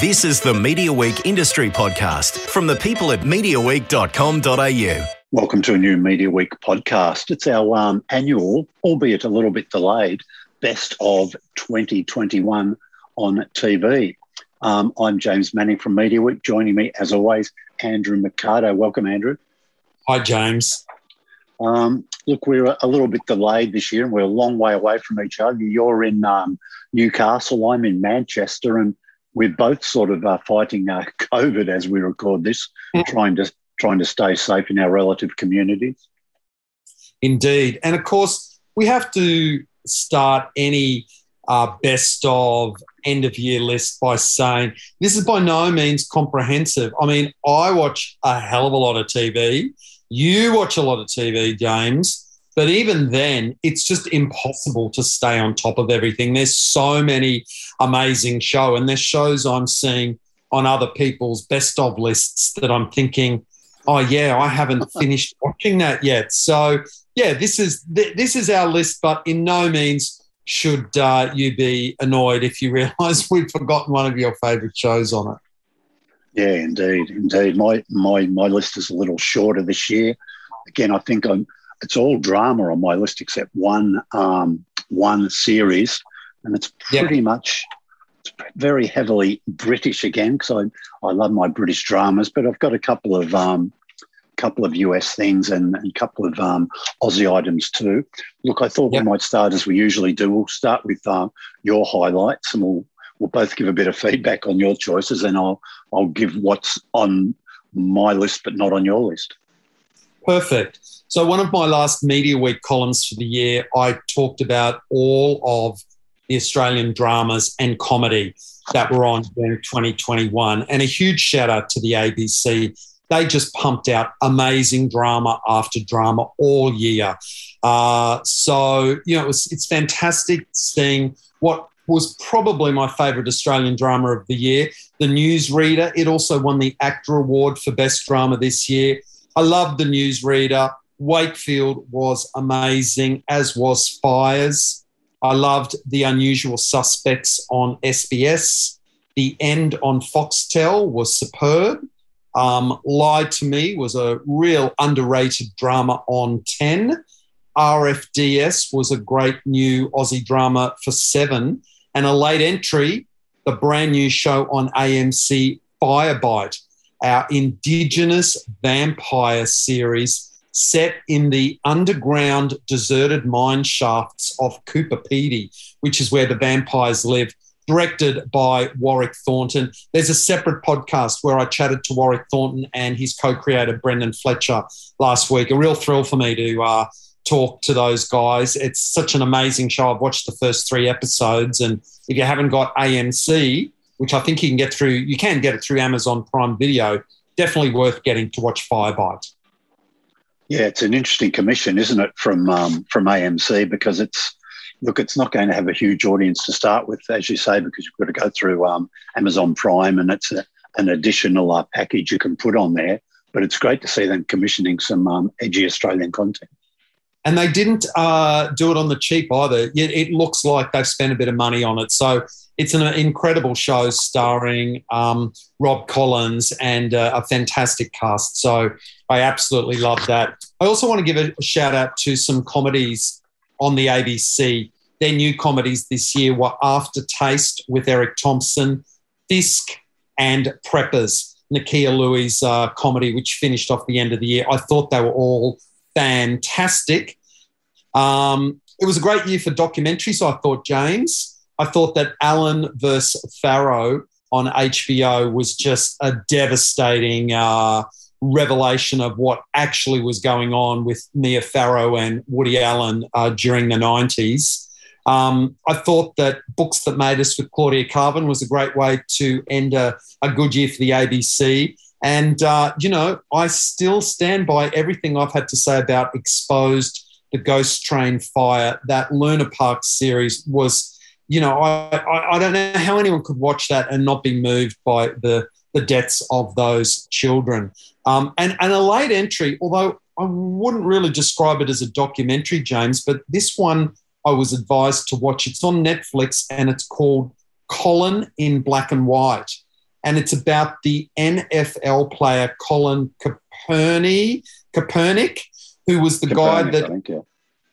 This is the Media Week Industry Podcast from the people at MediaWeek.com.au. Welcome to a new Media Week podcast. It's our um, annual, albeit a little bit delayed, best of 2021 on TV. Um, I'm James Manning from Media Week. Joining me, as always, Andrew Mercado. Welcome, Andrew. Hi, James. Um, look, we're a little bit delayed this year and we're a long way away from each other. You're in um, Newcastle, I'm in Manchester, and we're both sort of uh, fighting uh, COVID as we record this, mm. trying to trying to stay safe in our relative communities. Indeed, and of course, we have to start any uh, best of end of year list by saying this is by no means comprehensive. I mean, I watch a hell of a lot of TV. You watch a lot of TV, James. But even then, it's just impossible to stay on top of everything. There's so many amazing show, and there's shows I'm seeing on other people's best of lists that I'm thinking, oh yeah, I haven't finished watching that yet. So yeah, this is this is our list, but in no means should uh, you be annoyed if you realise we've forgotten one of your favourite shows on it. Yeah, indeed, indeed. My my my list is a little shorter this year. Again, I think I'm. It's all drama on my list except one um, one series, and it's pretty much it's very heavily British again because I I love my British dramas, but I've got a couple of um, couple of US things and, and a couple of um, Aussie items too. Look, I thought yep. we might start as we usually do. We'll start with um, your highlights, and we'll we'll both give a bit of feedback on your choices, and I'll I'll give what's on my list but not on your list. Perfect. So one of my last Media Week columns for the year, I talked about all of the Australian dramas and comedy that were on in 2021, and a huge shout out to the ABC. They just pumped out amazing drama after drama all year. Uh, so you know, it was, it's fantastic seeing what was probably my favourite Australian drama of the year. The Newsreader. It also won the AACTA Award for Best Drama this year. I loved The Newsreader. Wakefield was amazing, as was Fires. I loved The Unusual Suspects on SBS. The End on Foxtel was superb. Um, Lie to Me was a real underrated drama on 10. RFDS was a great new Aussie drama for seven and a late entry, the brand new show on AMC, Firebite, our Indigenous vampire series set in the underground deserted mine shafts of Coober Pedy, which is where the vampires live, directed by Warwick Thornton. There's a separate podcast where I chatted to Warwick Thornton and his co creator, Brendan Fletcher, last week. A real thrill for me to. Uh, talk to those guys. It's such an amazing show. I've watched the first three episodes, and if you haven't got AMC, which I think you can get through, you can get it through Amazon Prime Video. Definitely worth getting to watch Firebite. Yeah, it's an interesting commission, isn't it, from um, from AMC because it's look, it's not going to have a huge audience to start with, as you say, because you've got to go through um, Amazon Prime, and it's a, an additional uh, package you can put on there. But it's great to see them commissioning some um, edgy Australian content and they didn't uh, do it on the cheap either. It, it, looks like they've spent a bit of money on it. So it's an incredible show starring um, Rob Collins and uh, a fantastic cast. So I absolutely love that. I also want to give a shout out to some comedies on the ABC. Their new comedies this year were Aftertaste with Erik Thomson, Fisk, and Preppers. Nakkiah Lui uh, comedy, which finished off the end of the year. I thought they were all fantastic. Um, it was a great year for documentaries, I thought, James. I thought that Allen versus Farrow on HBO was just a devastating uh, revelation of what actually was going on with Mia Farrow and Woody Allen uh, during the 90s. Um, I thought that Books That Made Us with Claudia Karvan was a great way to end a, a good year for the ABC. And, uh, you know, I still stand by everything I've had to say about Exposed, the Ghost Train Fire. That Luna Park series was, you know, I, I, I don't know how anyone could watch that and not be moved by the, the deaths of those children. Um, and, and a late entry, although I wouldn't really describe it as a documentary, James, but this one I was advised to watch. It's on Netflix and it's called Colin in Black and White. and it's about the NFL player Colin Kaepernick, Kaepernick who was the guy that think, yeah.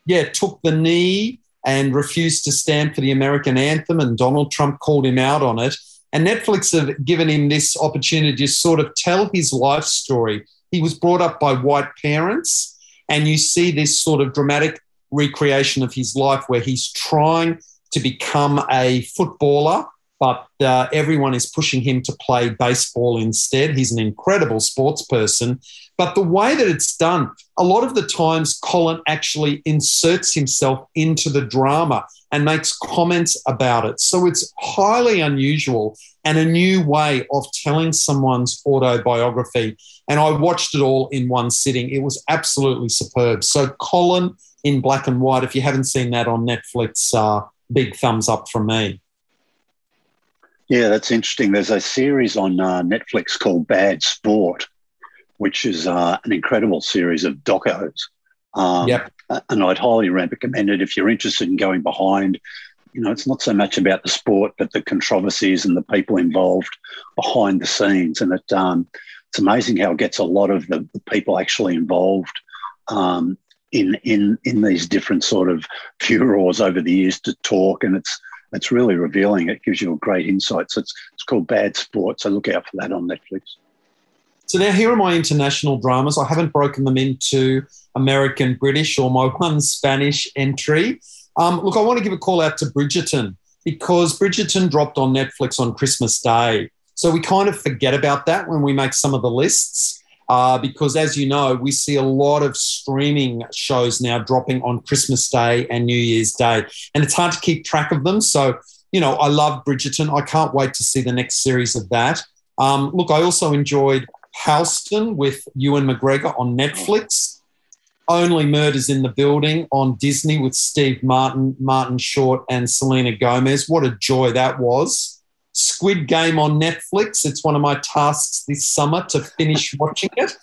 yeah took the knee and refused to stand for the American anthem, and Donald Trump called him out on it. And Netflix have given him this opportunity to sort of tell his life story. He was brought up by white parents, and you see this sort of dramatic recreation of his life where he's trying to become a footballer, but uh, everyone is pushing him to play baseball instead. He's an incredible sports person. But the way that it's done, a lot of the times Colin actually inserts himself into the drama and makes comments about it. So it's highly unusual and a new way of telling someone's autobiography. And I watched it all in one sitting. It was absolutely superb. So, Colin in black and white, if you haven't seen that on Netflix, uh, big thumbs up from me. Yeah, that's interesting. There's a series on uh, Netflix called Bad Sport, which is uh, an incredible series of docos. Um, yep. And I'd highly recommend it if you're interested in going behind. You know, it's not so much about the sport, but the controversies and the people involved behind the scenes. And it, um, it's amazing how it gets a lot of the, the people actually involved um, in in in these different sort of furors over the years to talk, and it's it's really revealing. It gives you a great insight. So it's it's called Bad Sport. So look out for that on Netflix. So now here are my international dramas. I haven't broken them into American, British, or my one Spanish entry. Um, look, I want to give a call out to Bridgerton because Bridgerton dropped on Netflix on Christmas Day. So we kind of forget about that when we make some of the lists. Uh, because as you know, we see a lot of streaming shows now dropping on Christmas Day and New Year's Day, and it's hard to keep track of them. So, you know, I love Bridgerton. I can't wait to see the next series of that. Um, look, I also enjoyed Halston with Ewan McGregor on Netflix. Only Murders in the Building on Disney with Steve Martin, Martin Short, and Selena Gomez. What a joy that was. Squid Game on Netflix. It's one of my tasks this summer to finish watching it.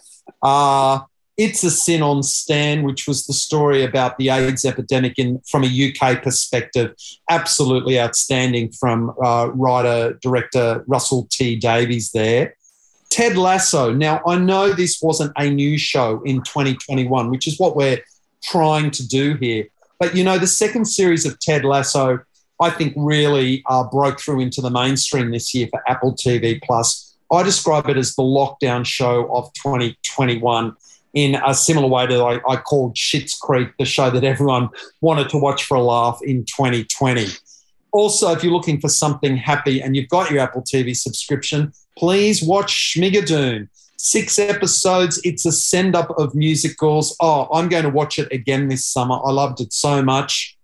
Uh, it's a Sin on Stan, which was the story about the AIDS epidemic in from a UK perspective. Absolutely outstanding from uh, writer director Russell T Davies there. Ted Lasso. Now, I know this wasn't a new show in 2021, which is what we're trying to do here. But you know, the second series of Ted Lasso, I think, really uh, broke through into the mainstream this year for Apple TV Plus. I describe it as the lockdown show of 2021 in a similar way to I, I called Schitt's Creek, the show that everyone wanted to watch for a laugh in 2020. Also, if you're looking for something happy and you've got your Apple TV subscription, please watch Schmigadoon. Six episodes. It's a send up of musicals. Oh, I'm going to watch it again this summer. I loved it so much.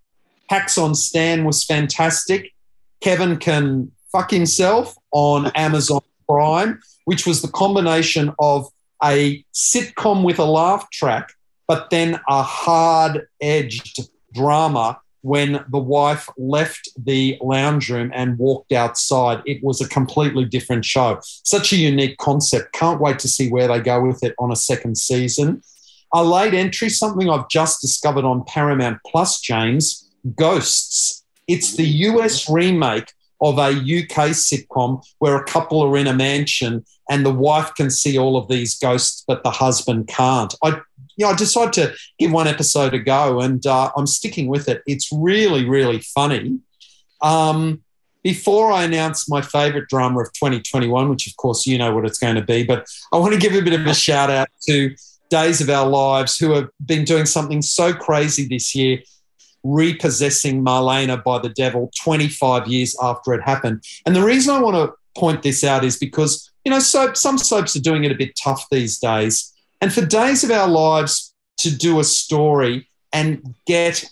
Hacks on Stan was fantastic. Kevin can fuck himself on Amazon Prime, which was the combination of a sitcom with a laugh track, but then a hard edged drama when the wife left the lounge room and walked outside. It was a completely different show. Such a unique concept. Can't wait to see where they go with it on a second season. A late entry, something I've just discovered on Paramount Plus, James Ghosts. It's the US remake of a UK sitcom where a couple are in a mansion and the wife can see all of these ghosts, but the husband can't. I you know, I decided to give one episode a go, and uh, I'm sticking with it. It's really, really funny. Um, before I announce my favourite drama of 2021, which of course you know what it's going to be, but I want to give a bit of a shout out to Days of Our Lives, who have been doing something so crazy this year, repossessing Marlena by the devil 25 years after it happened. And the reason I want to point this out is because, you know, soap, some soaps are doing it a bit tough these days. And for Days of Our Lives to do a story and get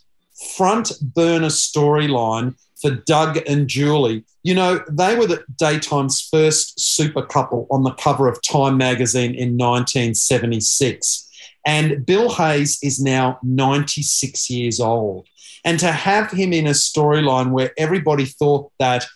front burner storyline for Doug and Julie, you know, they were the daytime's first super couple on the cover of Time magazine in 1976. And Bill Hayes is now 96 years old. And to have him in a storyline where everybody thought that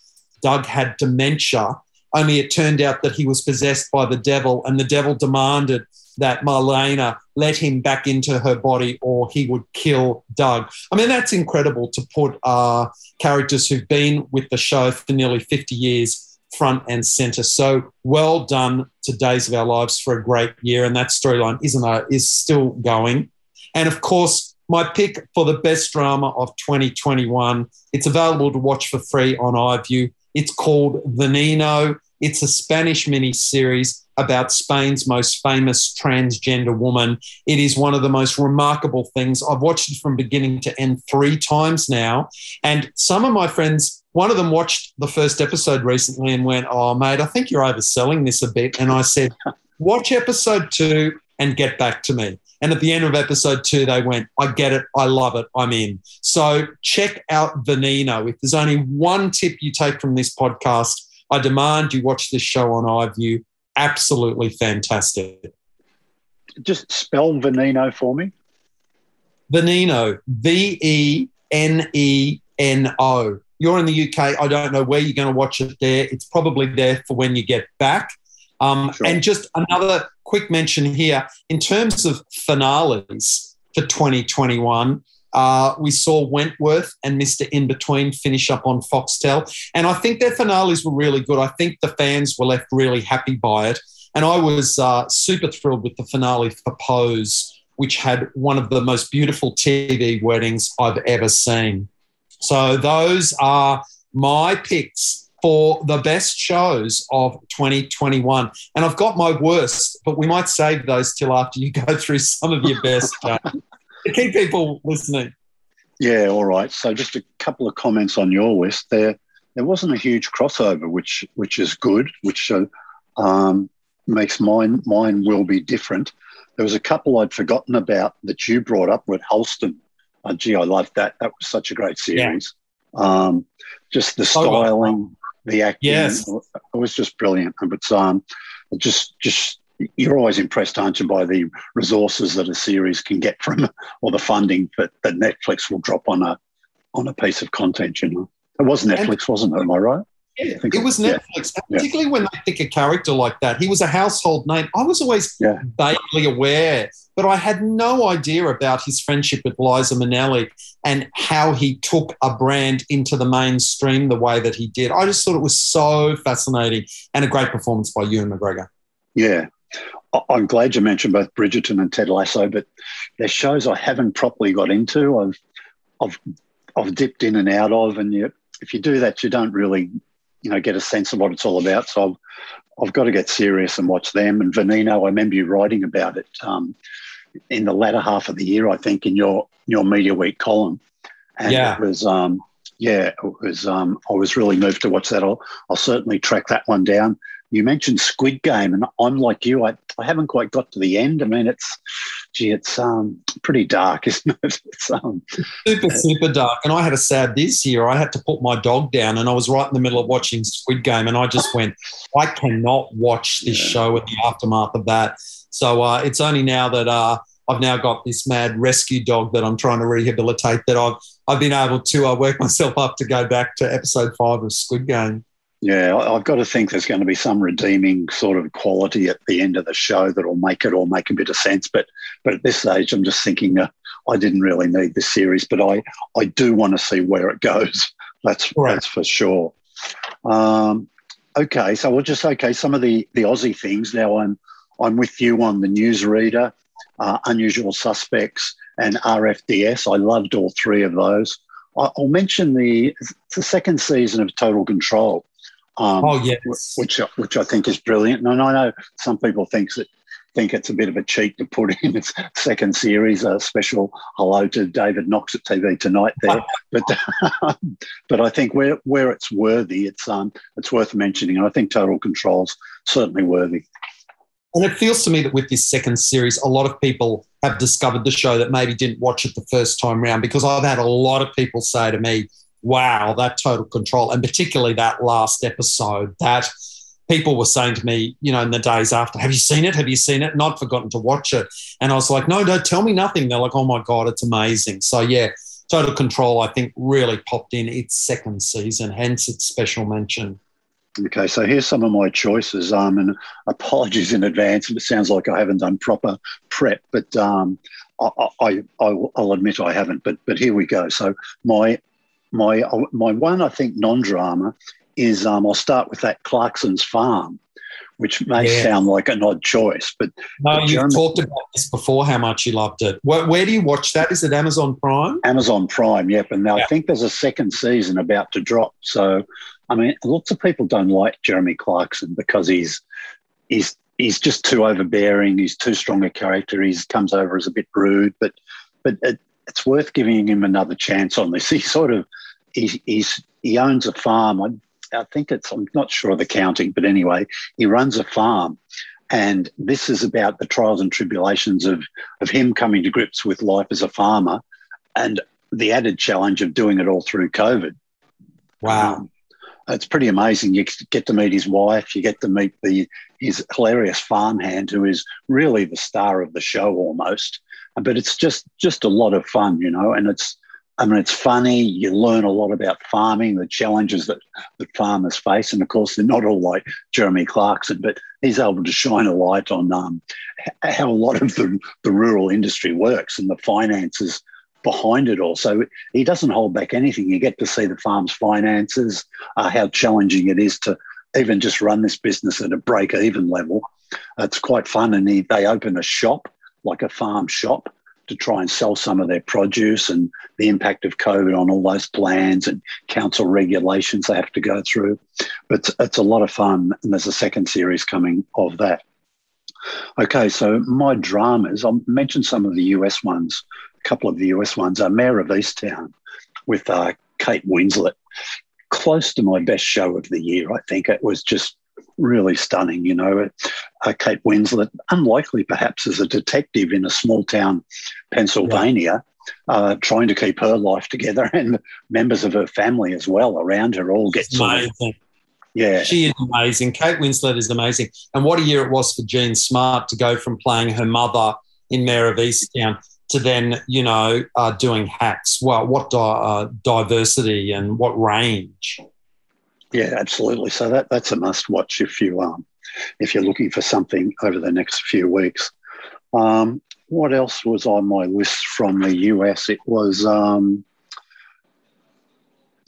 Doug had dementia, only it turned out that he was possessed by the devil, and the devil demanded that Marlena let him back into her body or he would kill Doug. I mean, that's incredible to put uh, characters who've been with the show for nearly 50 years front and center. So well done to Days of Our Lives for a great year. And that storyline isn't a, is still going. And of course, my pick for the best drama of 2021. It's available to watch for free on iView. It's called Veneno. It's a Spanish mini series about Spain's most famous transgender woman. It is one of the most remarkable things. I've watched it from beginning to end three times now. And some of my friends, one of them watched the first episode recently and went, Oh, mate, I think you're overselling this a bit. And I said, Watch episode two and get back to me. And at the end of episode two, they went, I get it. I love it. I'm in. So check out Veneno. If there's only one tip you take from this podcast, I demand you watch this show on iView. Absolutely fantastic. Just spell Veneno for me. Veneno, V E N E N O. You're in the UK. I don't know where you're going to watch it there. It's probably there for when you get back. Um, sure. And just another quick mention here in terms of finales for 2021. Uh, we saw Wentworth and Mr. In Between finish up on Foxtel. And I think their finales were really good. I think the fans were left really happy by it. And I was uh, super thrilled with the finale for Pose, which had one of the most beautiful TV weddings I've ever seen. So those are my picks for the best shows of 2021. And I've got my worst, but we might save those till after you go through some of your best to keep people listening. Yeah, all right. So just a couple of comments on your list. There, there wasn't a huge crossover, which which is good, which uh, um, makes mine mine will be different. There was a couple I'd forgotten about that you brought up with Halston. Uh, gee, I loved that. That was such a great series. Yeah. Um, just the styling, the acting yes. it was just brilliant. But um, just just you're always impressed, aren't you, by the resources that a series can get from, or the funding that, that Netflix will drop on a on a piece of content. You know, it was Netflix, wasn't it? Am I right? Yeah, it was Netflix, yeah. particularly yeah. when they pick a character like that. He was a household name. I was always yeah. vaguely aware, but I had no idea about his friendship with Liza Minnelli and how he took a brand into the mainstream the way that he did. I just thought it was so fascinating and a great performance by Ewan McGregor. Yeah. I'm glad you mentioned both Bridgerton and Ted Lasso, but they're shows I haven't properly got into. I've, I've, I've dipped in and out of, and you, if you do that, you don't really you know, get a sense of what it's all about. So I've, I've got to get serious and watch them. And Veneno, I remember you writing about it um, in the latter half of the year, I think, in your your Media Week column. And yeah. it was, um, yeah, it was. Um, I was really moved to watch that. I'll, I'll certainly track that one down you mentioned Squid Game, and I'm like you. I, I haven't quite got to the end. I mean, it's gee, it's um pretty dark, isn't it? It's um, super super dark. And I had a sad this year. I had to put my dog down, and I was right in the middle of watching Squid Game, and I just went, I cannot watch this yeah. show in the aftermath of that. So uh, it's only now that uh, I've now got this mad rescue dog that I'm trying to rehabilitate that I've I've been able to uh, work myself up to go back to episode five of Squid Game. Yeah, I've got to think there's going to be some redeeming sort of quality at the end of the show that'll make it all make a bit of sense. But but at this stage, I'm just thinking uh, I didn't really need this series, but I I do want to see where it goes. That's right. that's for sure. Um, okay, so we'll just okay some of the the Aussie things. Now I'm I'm with you on the newsreader, uh, Unusual Suspects, and RFDS. I loved all three of those. I'll mention the the second season of Total Control. Um, oh yes, which which I think is brilliant. And I know some people think that think it's a bit of a cheat to put in its second series a special hello to David Knox at TV tonight there, but but I think where where it's worthy, it's um it's worth mentioning, and I think Total Control's certainly worthy. And it feels to me that with this second series, a lot of people have discovered the show that maybe didn't watch it the first time round because I've had a lot of people say to me, wow, that total control, and particularly that last episode, that people were saying to me, you know, in the days after, have you seen it? Have you seen it? And I'd forgotten to watch it. And I was like, no, no, tell me nothing. They're like, oh my God, it's amazing. So, yeah, Total Control, I think, really popped in its second season, hence its special mention. Okay, so here's some of my choices. Um, and apologies in advance if it sounds like I haven't done proper prep, but um, I, I, I, will admit I haven't. But but here we go. So my my my one I think non-drama is um, I'll start with that Clarkson's Farm, which may yeah. sound like an odd choice, but no, you've German- talked about this before. How much you loved it. Where, where, do you watch that? Is it Amazon Prime? Amazon Prime, yep. And now yeah. I think there's a second season about to drop. So, I mean, lots of people don't like Jeremy Clarkson because he's he's he's just too overbearing. He's too strong a character. He comes over as a bit rude, but but it, it's worth giving him another chance on this. He sort of he, he's he owns a farm. I, I think it's I'm not sure of the counting, but anyway, he runs a farm. And this is about the trials and tribulations of, of him coming to grips with life as a farmer and the added challenge of doing it all through COVID. Wow. Um, it's pretty amazing. You get to meet his wife, you get to meet the his hilarious farmhand who is really the star of the show almost. But it's just just a lot of fun, you know, and it's I mean, it's funny. You learn a lot about farming, the challenges that, that farmers face. And of course, they're not all like Jeremy Clarkson, but he's able to shine a light on um, how a lot of the, the rural industry works and the finances behind it all. So he doesn't hold back anything. You get to see the farm's finances, uh, how challenging it is to even just run this business at a break even level. It's quite fun. And he, they open a shop, like a farm shop to try and sell some of their produce and the impact of COVID on all those plans and council regulations they have to go through. But it's, it's a lot of fun, and there's a second series coming of that. Okay, so my dramas, I'll mention some of the US ones, a couple of the US ones are Mare of Easttown with uh, Kate Winslet. Close to my best show of the year, I think. It was just really stunning. You know, uh, Kate Winslet, unlikely perhaps as a detective in a small town, Pennsylvania, yeah. uh, trying to keep her life together and members of her family as well around her all get amazing. Sort of, yeah, she is amazing. Kate Winslet is amazing, and what a year it was for Jean Smart to go from playing her mother in Mare of Easttown to then, you know, uh, doing hacks. Well, what di- uh, diversity and what range. Yeah, absolutely. So that that's a must watch if you um if you're looking for something over the next few weeks. Um, what else was on my list from the US? It was um,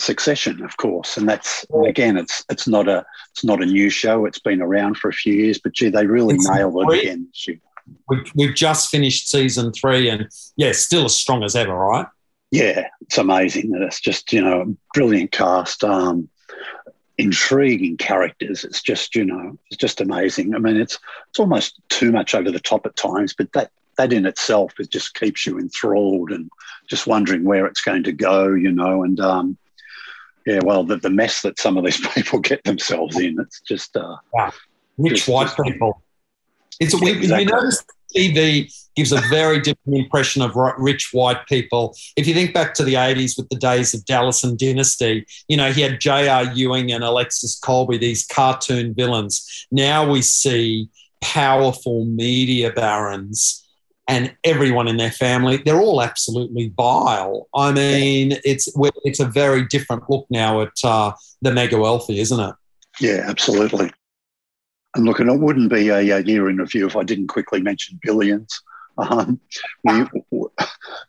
Succession, of course, and that's again, it's it's not a it's not a new show. It's been around for a few years, but gee, they really it's nailed it again. We've, we've just finished season three, and yeah, still as strong as ever, right? Yeah, it's amazing. That it's just you know brilliant cast. Um, intriguing characters. It's just, you know, it's just amazing. I mean, it's it's almost too much over the top at times, but that that in itself it just keeps you enthralled and just wondering where it's going to go, you know. And um, yeah, well, the, the mess that some of these people get themselves in, it's just uh, wow. rich just, white just, people. It's yeah, exactly. you notice TV gives a very different impression of rich white people. If you think back to the 80s with the days of Dallas and Dynasty, you know, he had J.R. Ewing and Alexis Colby, these cartoon villains. Now we see powerful media barons and everyone in their family, they're all absolutely vile. I mean, it's it's a very different look now at uh, the mega wealthy, isn't it? Yeah, absolutely. And look, and it wouldn't be a, a year in review if I didn't quickly mention Billions. Um, we,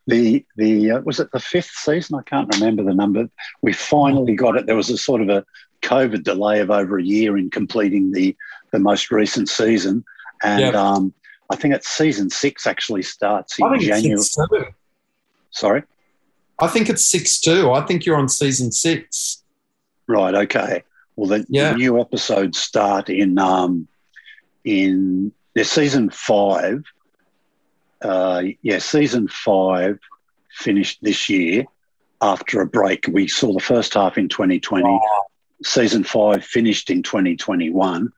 the the uh, was it the fifth season? I can't remember the number. We finally got it. There was a sort of a COVID delay of over a year in completing the the most recent season, and yep. um, I think it's season six actually starts in January. Sorry, I think it's six two. I think you're on season six. Right. Okay. Well, the, yeah. the new episodes start in um, in their season five. Uh, yeah, season five finished this year after a break. We saw the first half in 2020. Oh. Season five finished in 2021.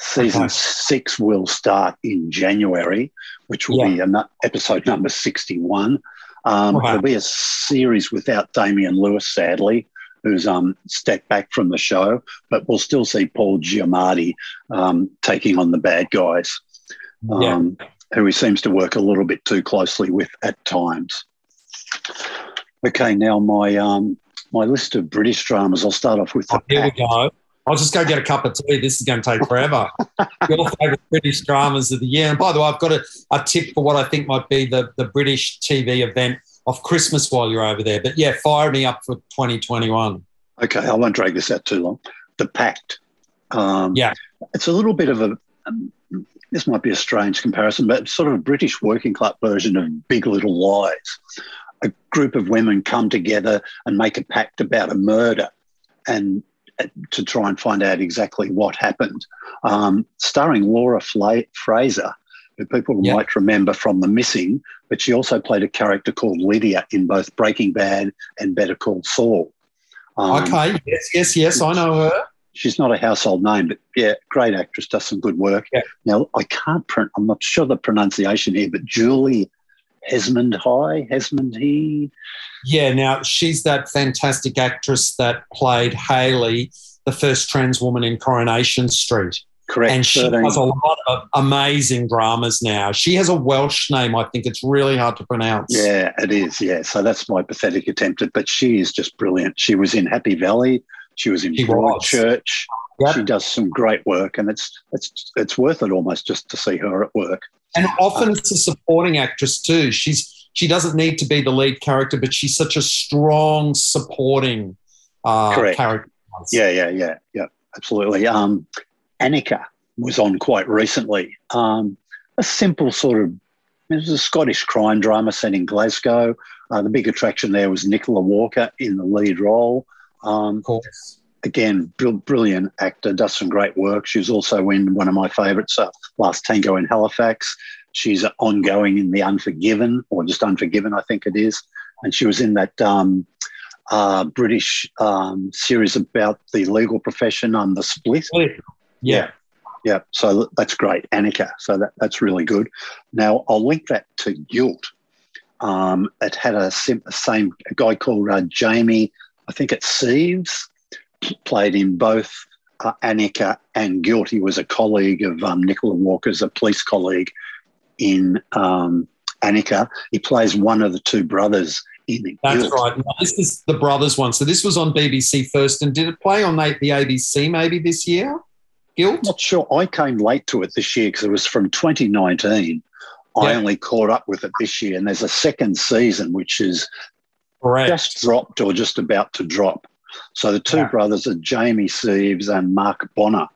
Season okay. six will start in January, which will yeah. be an episode number 61. Um, okay. There'll be a series without Damian Lewis, sadly who's um, stepped back from the show, but we'll still see Paul Giamatti um, taking on the bad guys, um, yeah. who he seems to work a little bit too closely with at times. Okay, now my um, my list of British dramas. I'll start off with. Oh, here we go. I'll just go get a cup of tea. This is going to take forever. Your favourite British dramas of the year. And by the way, I've got a, a tip for what I think might be the, the British TV event of Christmas while you're over there. But yeah, fire me up for 2021. Okay, I won't drag this out too long. The Pact. Um, Yeah. it's a little bit of a. Um, this might be a strange comparison, but sort of a British working class version of Big Little Lies. A group of women come together and make a pact about a murder, and uh, to try and find out exactly what happened. Um, starring Laura Fla- Fraser, who people might remember from The Missing, but she also played a character called Lydia in both Breaking Bad and Better Call Saul. Um, Okay. Yes, yes, yes. I know her. she's not a household name, but yeah, great actress, does some good work. Now I can't, print, I'm not sure the pronunciation here, but Julie Hesmond High, Hesmond He, Yeah. Now she's that fantastic actress that played Haley, the first trans woman in Coronation Street. Correct. and she 13. does a lot of amazing dramas now. She has a Welsh name. I think it's really hard to pronounce. Yeah, it is. Yeah, so that's my pathetic attempt at, but she is just brilliant. She was in Happy Valley. She was in She. Broadchurch. Yep. She does some great work, and it's it's it's worth it almost just to see her at work. And often it's a supporting actress too. She's she doesn't need to be the lead character, but she's such a strong supporting uh, Correct. character. Yeah, yeah, yeah, yeah, absolutely. Um, Annika was on quite recently. Um, a simple sort of, it was a Scottish crime drama set in Glasgow. Uh, the big attraction there was Nicola Walker in the lead role. Um, Of course. again, br- brilliant actor, does some great work. She was also in one of my favourites, uh, Last Tango in Halifax. She's ongoing in The Unforgiven, or just Unforgiven, I think it is. And she was in that um, uh, British um, series about the legal profession on The Split. Yeah. Yeah, Yeah. so that's great, Annika. So that, that's really good. Now I'll link that to Guilt. Um, it had a sim- same a guy called uh, Jamie, I think it's Seeves, played in both uh, Annika and Guilt. He was a colleague of um, Nicola Walker's, a police colleague in um, Annika. He plays one of the two brothers in That's Guilt. right. This is the brothers one. So this was on BBC first, and did it play on the the ABC maybe this year? Guilt. not sure. I came late to it this year because it was from 2019. I only caught up with it this year, and there's a second season which is Correct. just dropped or just about to drop. So the two Yeah. brothers are Jamie Seeves and Mark Bonnar.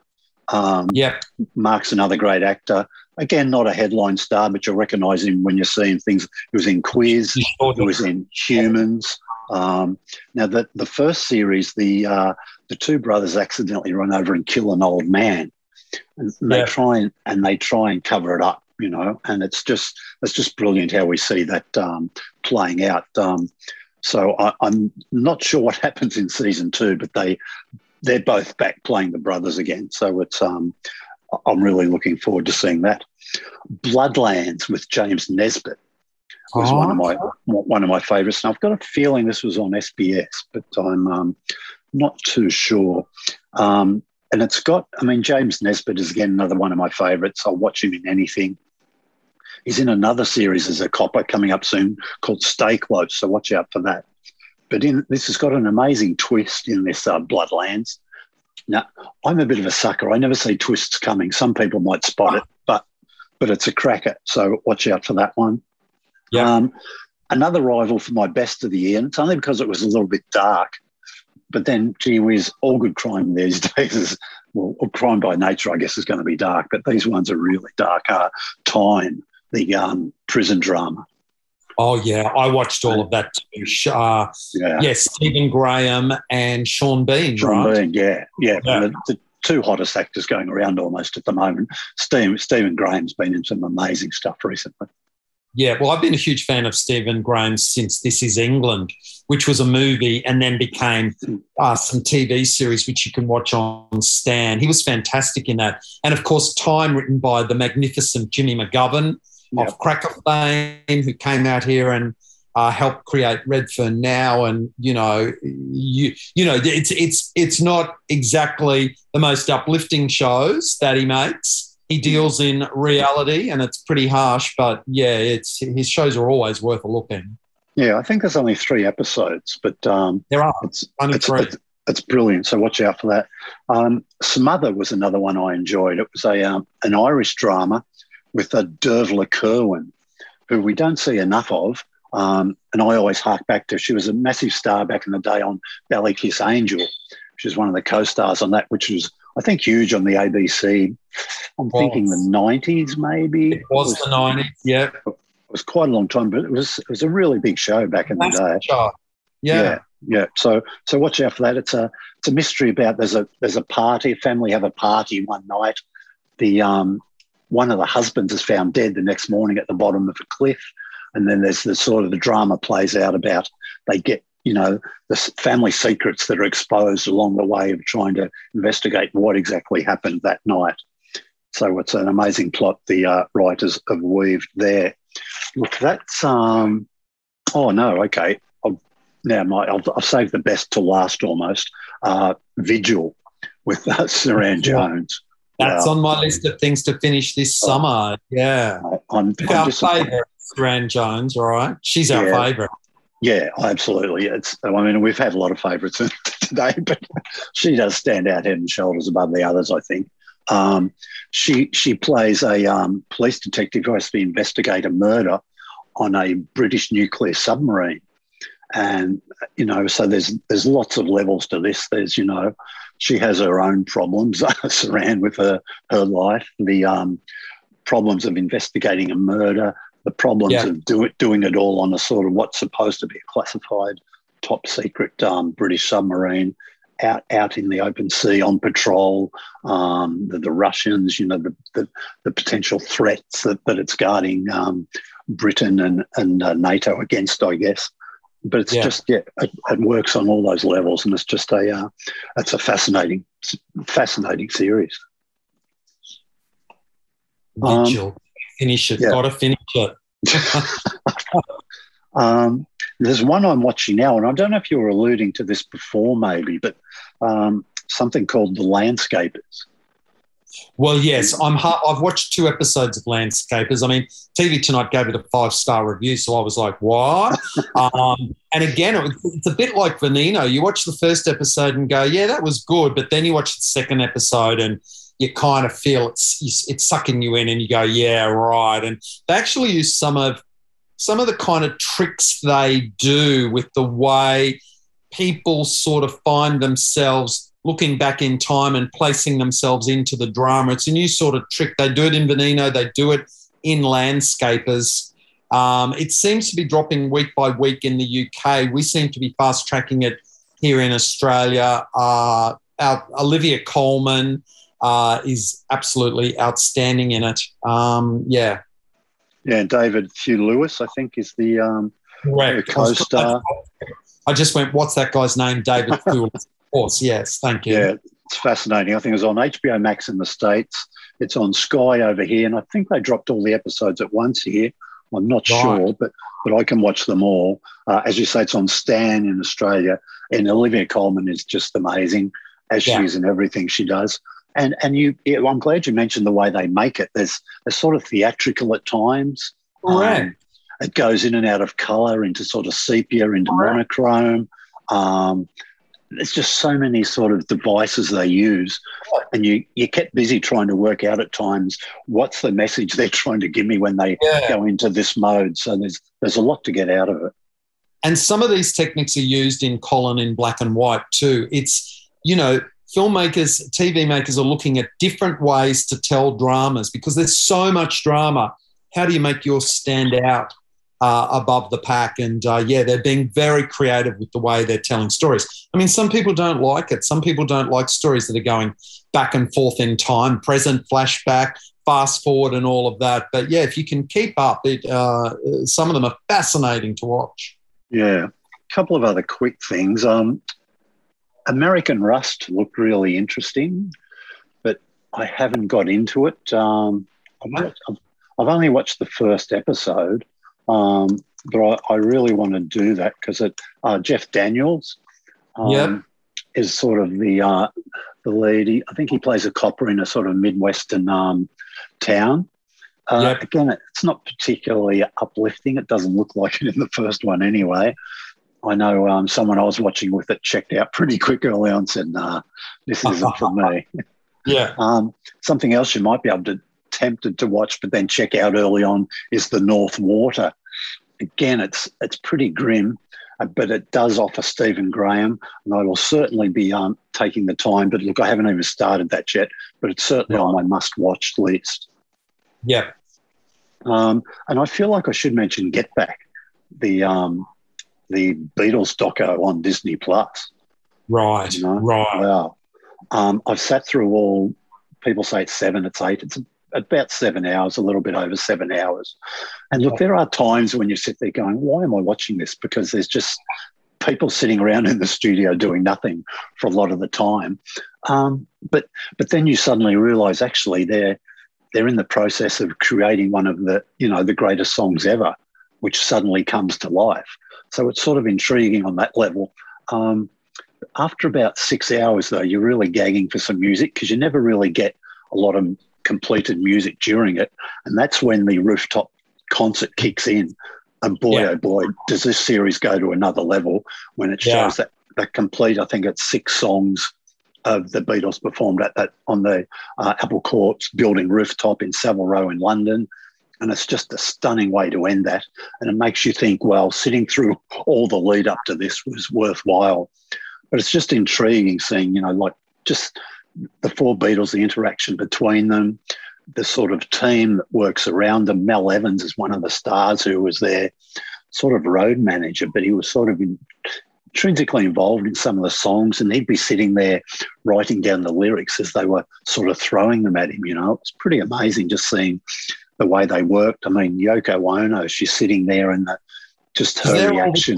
Um, Yep. Mark's another great actor. Again, not a headline star, but you'll recognise him when you're seeing things. He was in Quiz. He was in Humans. Um, now, the the first series, the uh, the two brothers accidentally run over and kill an old man, and they Yeah. try and and they try and cover it up, you know. And it's just it's just brilliant how we see that um, playing out. Um, so I, I'm not sure what happens in season two, but they they're both back playing the brothers again. So it's um, I'm really looking forward to seeing that. Bloodlands with James Nesbitt was one of my one of my favourites, and I've got a feeling this was on SBS, but I'm um, not too sure. Um, and it's got, I mean, James Nesbitt is again another one of my favourites. I'll watch him in anything. He's in another series as a copper coming up soon called Stay Close, so watch out for that. But in this has got an amazing twist in this uh, Bloodlands. Now, I'm a bit of a sucker. I never see twists coming. Some people might spot it, but but it's a cracker. So watch out for that one. Yeah. Um, another rival for my best of the year, and it's only because it was a little bit dark. But then, gee whiz, all good crime these days is, well, crime by nature, I guess, is going to be dark, but these ones are really dark. Uh, time, the um, prison drama. Oh yeah, I watched all of that too. Uh, Yeah. yes, Stephen Graham and Sean Bean, Sean right? Bean, yeah, yeah. Yeah. The, the two hottest actors going around almost at the moment. Steve, Stephen Graham's been in some amazing stuff recently. Yeah, well, I've been a huge fan of Stephen Graham since This Is England, which was a movie and then became uh, some TV series which you can watch on Stan. He was fantastic in that. And of course, Time, written by the magnificent Jimmy McGovern Yep. of Cracker fame, who came out here and uh, helped create Redfern Now. And you know, you you know, it's it's it's not exactly the most uplifting shows that he makes. He deals in reality, and it's pretty harsh. But yeah, it's his shows are always worth a look in. Yeah, I think there's only three episodes, but um, There are it's only it's, three. it's it's brilliant. So watch out for that. Um, Smother was another one I enjoyed. It was a um, an Irish drama with a Dervla Kirwan, who we don't see enough of. Um, and I always hark back to she was a massive star back in the day on Ballykissangel, she's one of the co-stars on that, which was I think huge on the ABC. I'm Was. thinking the 90s maybe. It was the 90s, yeah. It was quite a long time, but it was it was a really big show back in the day. Yeah. yeah, yeah. So so watch out for that. It's a it's a mystery about there's a there's a party. A family have a party one night. The um one of the husbands is found dead the next morning at the bottom of a cliff, and then there's the sort of the drama plays out about they get you know the family secrets that are exposed along the way of trying to investigate what exactly happened that night. So it's an amazing plot the uh, writers have weaved there. Look, that's um. Oh no, okay. I'll, now my I'll, I'll save the best to last almost. Uh, Vigil with uh, Suranne Jones. That's Wow. on my list of things to finish this summer. Yeah. I'm, I'm Our favourite, Suranne Jones, all right? She's our Yeah. favourite. Yeah, absolutely. It's. I mean, we've had a lot of favourites today, but she does stand out head and shoulders above the others. I think. Um, she she plays a um, police detective who has to investigate a murder on a British nuclear submarine, and you know, so there's there's lots of levels to this. There's you know, she has her own problems, Suranne, with her her life, the um, problems of investigating a murder, the problems Yeah. of do it, doing it all on a sort of what's supposed to be a classified top secret um, British submarine out out in the open sea on patrol. Um, the, the Russians, you know, the the, the potential threats that, that it's guarding um, Britain and and uh, NATO against, I guess. But it's Yeah. just yeah, it, it works on all those levels, and it's just a uh, it's a fascinating fascinating series. Um, finish it. yeah. Got to finish it. Um, there's one I'm watching now, and I don't know if you were alluding to this before, maybe, but um, something called The Landscapers. Well, yes, I'm. I've watched two episodes of Landscapers. I mean, TV Tonight gave it a five star review, so I was like, "What?" um, and again, it it's a bit like Veneno. You watch the first episode and go, "Yeah, that was good," but then you watch the second episode and you kind of feel it's it's sucking you in, and you go, "Yeah, right." And they actually use some of some of the kind of tricks they do with the way people sort of find themselves looking back in time and placing themselves into the drama. It's a new sort of trick. They do it in Veneno, they do it in Landscapers. Um, it seems to be dropping week by week in the UK. We seem to be fast tracking it here in Australia. Uh, our, Olivia Colman uh, is absolutely outstanding in it. Um, yeah. Yeah, David Thewlis, I think, is the um, co-star. I just went, what's that guy's name? David Fool. of course, yes. Thank you. yeah, it's fascinating. I think it's on HBO Max in the States. It's on Sky over here, and I think they dropped all the episodes at once here. I'm not Right. sure, but but I can watch them all. Uh, as you say, it's on Stan in Australia, and Olivia Colman is just amazing as Yeah. she is in everything she does. And and you, yeah, well, I'm glad you mentioned the way they make it. There's they're sort of theatrical at times. Correct. Um, it goes in and out of color into sort of sepia, into monochrome. Um, there's just so many sort of devices they use, and you you get busy trying to work out at times what's the message they're trying to give me when they yeah. go into this mode. So there's there's a lot to get out of it. And some of these techniques are used in Colin in black and white too. It's, you know, filmmakers, TV makers are looking at different ways to tell dramas because there's so much drama. How do you make yours stand out uh, above the pack? And uh, yeah, they're being very creative with the way they're telling stories. I mean, some people don't like it. Some people don't like stories that are going back and forth in time, present, flashback, fast forward, and all of that. But yeah, if you can keep up, it, uh, some of them are fascinating to watch. Yeah. A couple of other quick things. Um, American Rust looked really interesting, but I haven't got into it. Um, I've, I've only watched the first episode, um, but I, I really want to do that because it uh, Jeff Daniels um, Yep. is sort of the uh, the lead. He, I think he plays a copper in a sort of midwestern um, town. Uh, Yep. Again, it's not particularly uplifting. It doesn't look like it in the first one, anyway. I know um, someone I was watching with it checked out pretty quick early on and said, nah, this isn't for me. Yeah. Um, something else you might be able to tempted to watch, but then check out early on is the North Water. Again, it's it's pretty grim. uh, but it does offer Stephen Graham, and I will certainly be um, taking the time. But look, I haven't even started that yet, but it's certainly on my must-watch list. Yeah, Um, and I feel like I should mention Get Back, the um, the Beatles doco on Disney Plus. Right. You know? Right. Wow. Um, I've sat through all. People say it's seven. It's eight. It's about seven hours, a little bit over seven hours. And look, there are times when you sit there going, "Why am I watching this?" Because there's just people sitting around in the studio doing nothing for a lot of the time. Um, but but then you suddenly realise actually they're they're in the process of creating one of the you know the greatest songs ever, which suddenly comes to life. So it's sort of intriguing on that level. Um, after about six hours, though, you're really gagging for some music because you never really get a lot of completed music during it, and that's when the rooftop concert kicks in. And boy, yeah. oh boy, does this series go to another level when it shows yeah. that that complete. I think it's six songs of the Beatles performed at that on the uh, Apple Corps building rooftop in Savile Row in London. And it's just a stunning way to end that. And it makes you think, well, sitting through all the lead up to this was worthwhile. But it's just intriguing seeing, you know, like just the four Beatles, the interaction between them, the sort of team that works around them. Mal Evans is one of the stars who was their sort of road manager, but he was sort of in, intrinsically involved in some of the songs, and he'd be sitting there writing down the lyrics as they were sort of throwing them at him. You know, it's pretty amazing just seeing the way they worked. I mean, Yoko Ono, she's sitting there and the, just her reaction.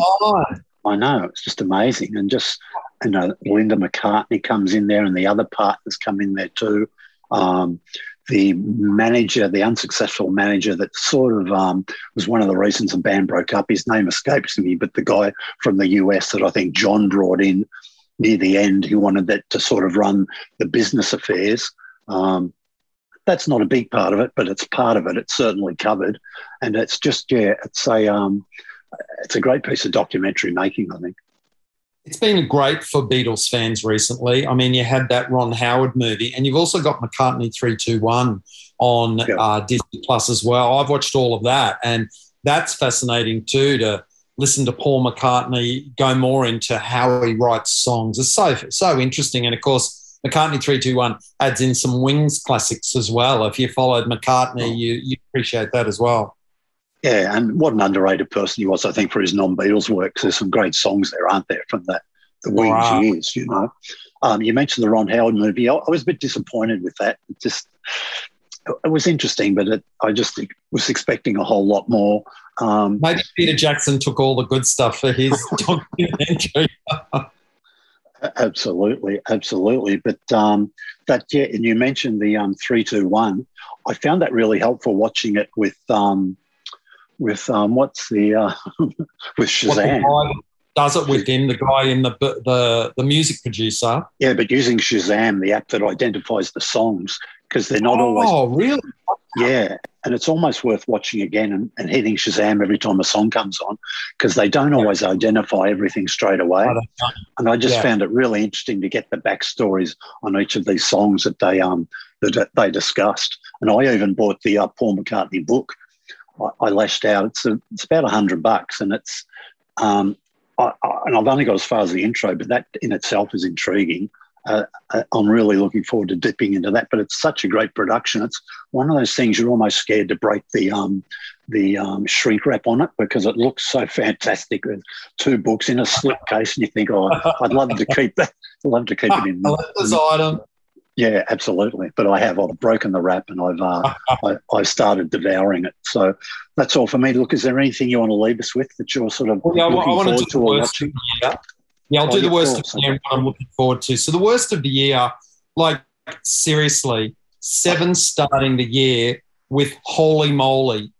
I know it's just amazing, and just you know, Linda McCartney comes in there, and the other partners come in there too. Um, the manager, the unsuccessful manager that sort of um, was one of the reasons the band broke up. His name escapes me, but the guy from the US that I think John brought in near the end, who wanted that to sort of run the business affairs. Um, that's not a big part of it, but it's part of it. It's certainly covered, and it's just yeah, it's a um, it's a great piece of documentary making. I think it's been great for Beatles fans recently. I mean, you had that Ron Howard movie, and you've also got McCartney three two one on yeah. uh, Disney Plus as well. I've watched all of that, and that's fascinating too to listen to Paul McCartney go more into how he writes songs. It's so so interesting, and of course McCartney 321 adds in some Wings classics as well. If you followed McCartney, you, you appreciate that as well. Yeah, and what an underrated person he was, I think, for his non Beatles work. There's some great songs there, aren't there, from the, the Wings wow. years, you know. Um, you mentioned the Ron Howard movie. I, I, was a bit disappointed with that. It just, it was interesting, but it, I just was expecting a whole lot more. Um, Maybe Peter Jackson took all the good stuff for his documentary. Absolutely, absolutely. But um, that yeah, and you mentioned the um, three two one. I found that really helpful watching it with um, with um, what's the uh, with Shazam. Does it within the guy in the the the music producer? Yeah, but using Shazam, the app that identifies the songs, because they're not oh, always. Oh, really? Yeah, and it's almost worth watching again and, and hitting Shazam every time a song comes on because they don't always identify everything straight away. I and I just yeah. found it really interesting to get the backstories on each of these songs that they um that they discussed. And I even bought the uh, Paul McCartney book. I, I lashed out. It's a, it's about a hundred bucks, and it's um, I, I, and I've only got as far as the intro, but that in itself is intriguing uh, uh, I'm really looking forward to dipping into that. But it's such a great production. It's one of those things you're almost scared to break the um, the um, shrink wrap on it because it looks so fantastic with two books in a slipcase, and you think, oh, I'd love to keep that. I'd love to keep it in. this item. Yeah, absolutely. But I have. I've broken the wrap and I've uh, I, I've started devouring it. So that's all for me. Look, is there anything you want to leave us with that you're sort of well, yeah, looking forward to, or watching? Yeah. Yeah, I'll oh, do the worst of the year. What I'm looking forward to. So the worst of the year, like seriously, seven starting the year with Holey Moley,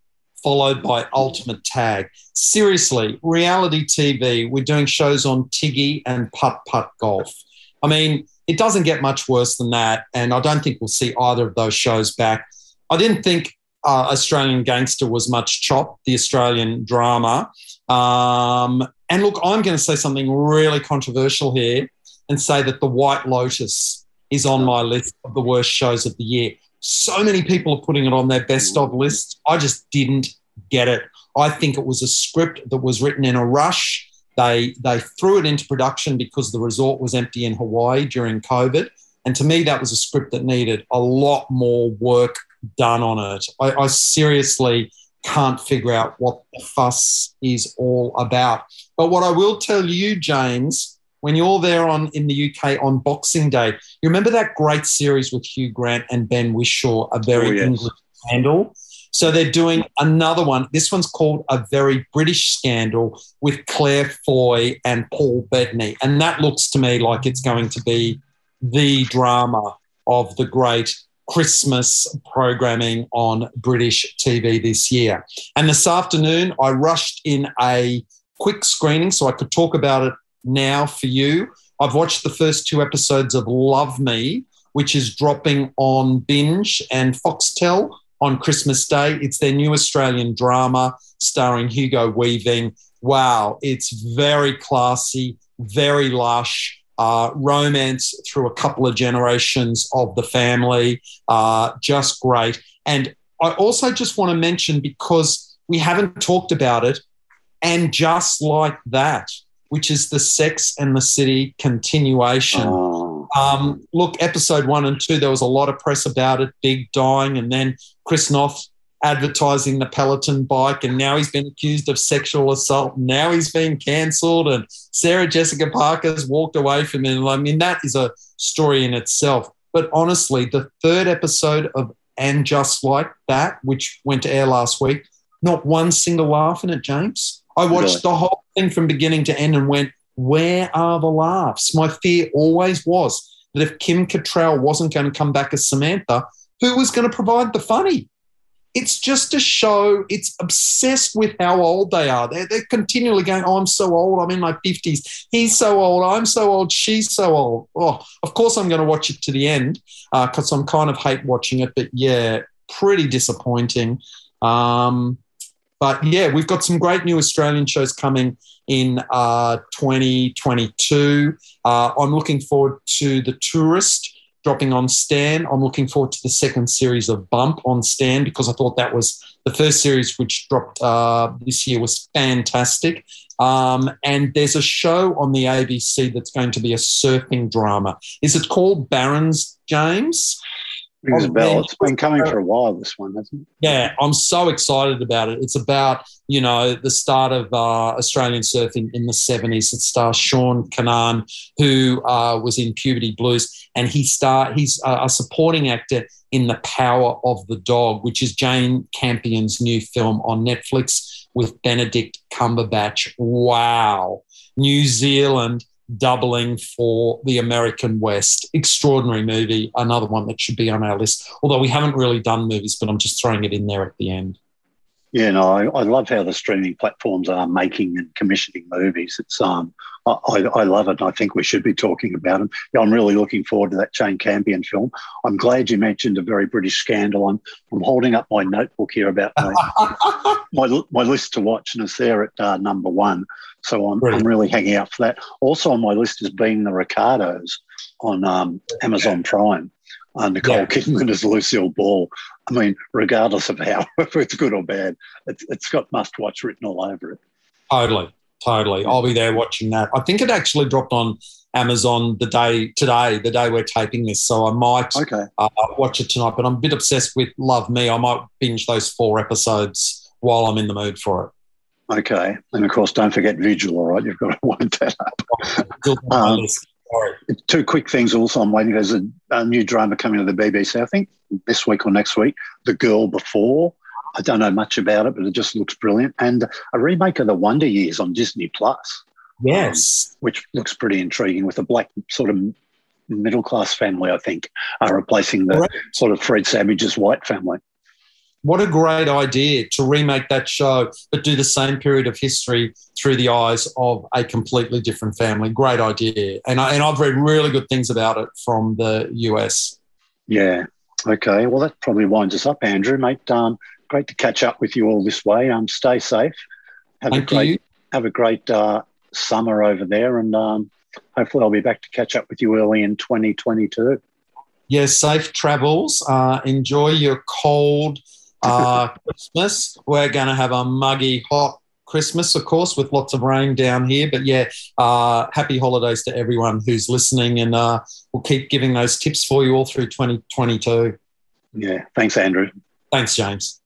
followed by Ultimate Tag. Seriously, reality TV. We're doing shows on Tiggy and Putt Putt Golf. I mean, it doesn't get much worse than that, and I don't think we'll see either of those shows back. I didn't think uh, Australian Gangster was much chop, the Australian drama. Um, and look, I'm going to say something really controversial here and say that The White Lotus is on my list of the worst shows of the year. So many people are putting it on their best of list. I just didn't get it. I think it was a script that was written in a rush. They they threw it into production because the resort was empty in Hawaii during COVID. And to me, that was a script that needed a lot more work done on it. I, I seriously can't figure out what the fuss is all about. But what I will tell you, James, when you're there on in the UK on Boxing Day, you remember that great series with Hugh Grant and Ben Whishaw, a very oh, yes. English scandal. So they're doing another one. This one's called A Very British Scandal with Claire Foy and Paul Bettany. And that looks to me like it's going to be the drama of the great Christmas programming on British TV this year. And this afternoon, I rushed in a quick screening so I could talk about it now for you. I've watched the first two episodes of Love Me, which is dropping on Binge and Foxtel on Christmas Day. It's their new Australian drama starring Hugo Weaving. Wow, it's very classy, very lush uh, romance through a couple of generations of the family. Uh, just great. And I also just want to mention because we haven't talked about it, and just like that, which is the Sex and the City continuation. Oh. Um, look, episode one and two, there was a lot of press about it, big dying, and then Chris Noth advertising the Peloton bike, and now he's been accused of sexual assault. Now he's been cancelled, and Sarah Jessica Parker's walked away from him. I mean, that is a story in itself. But honestly, the third episode of And Just Like That, which went to air last week, not one single laugh in it, James. I watched really? the whole thing from beginning to end and went, where are the laughs? My fear always was that if Kim Cattrall wasn't going to come back as Samantha, who was going to provide the funny? it's just a show. It's obsessed with how old they are. They're, they're continually going, Oh, I'm so old. I'm in my 50s. He's so old. I'm so old. She's so old. Oh, of course, I'm going to watch it to the end because uh, I'm kind of hate watching it. But yeah, pretty disappointing. Um, but yeah, we've got some great new Australian shows coming in uh, 2022. Uh, I'm looking forward to The Tourist dropping on Stan. I'm looking forward to the second series of Bump on Stan because I thought that was the first series which dropped uh, this year was fantastic. Um, and there's a show on the ABC that's going to be a surfing drama. Is it called Barons, James? Rings a bell. It's been coming for a while, this one, hasn't it? Yeah, I'm so excited about it. It's about, you know, the start of uh, Australian surfing in the 70s. It stars Sean Keenan, who uh, was in Puberty Blues, and he star he's a supporting actor in The Power of the Dog, which is Jane Campion's new film on Netflix with Benedict Cumberbatch. Wow. New Zealand doubling for the American West. Extraordinary movie, another one that should be on our list. Although we haven't really done movies, but I'm just throwing it in there at the end. Yeah, no, I, I love how the streaming platforms are making and commissioning movies. It's um, I, I love it. and I think we should be talking about them. Yeah, I'm really looking forward to that Jane Campion film. I'm glad you mentioned a very British scandal. I'm, I'm holding up my notebook here about my, my, my list to watch, and it's there at uh, number one. So I'm, I'm really hanging out for that. Also on my list is being the Ricardos on um, Amazon Prime. Uh, Nicole yeah. Kidman as Lucille Ball. I mean, regardless of how if it's good or bad, it's, it's got must watch written all over it. Totally, totally. I'll be there watching that. I think it actually dropped on Amazon the day today, the day we're taping this. So I might okay. uh, watch it tonight. But I'm a bit obsessed with Love Me. I might binge those four episodes while I'm in the mood for it. Okay, and of course, don't forget Vigil. All right, you've got to wind that up. um, two quick things. Also, I'm waiting. There's a, a, new drama coming to the BBC. I think this week or next week. The Girl Before. I don't know much about it, but it just looks brilliant. And a remake of The Wonder Years on Disney Plus. Yes, um, which looks pretty intriguing with a black sort of middle class family. I think are replacing the right. sort of Fred Savage's white family. What a great idea to remake that show, but do the same period of history through the eyes of a completely different family. Great idea. And, I, and I've read really good things about it from the US. Yeah. Okay. Well, that probably winds us up, Andrew, mate. Um, great to catch up with you all this way. Um, stay safe. Have Thank a great, you. Have a great uh, summer over there. And um, hopefully I'll be back to catch up with you early in 2022. Yeah, safe travels. Uh, enjoy your cold uh, Christmas. We're going to have a muggy, hot Christmas, of course, with lots of rain down here. But yeah, uh, happy holidays to everyone who's listening, and uh, we'll keep giving those tips for you all through 2022. Yeah, thanks, Andrew. Thanks, James.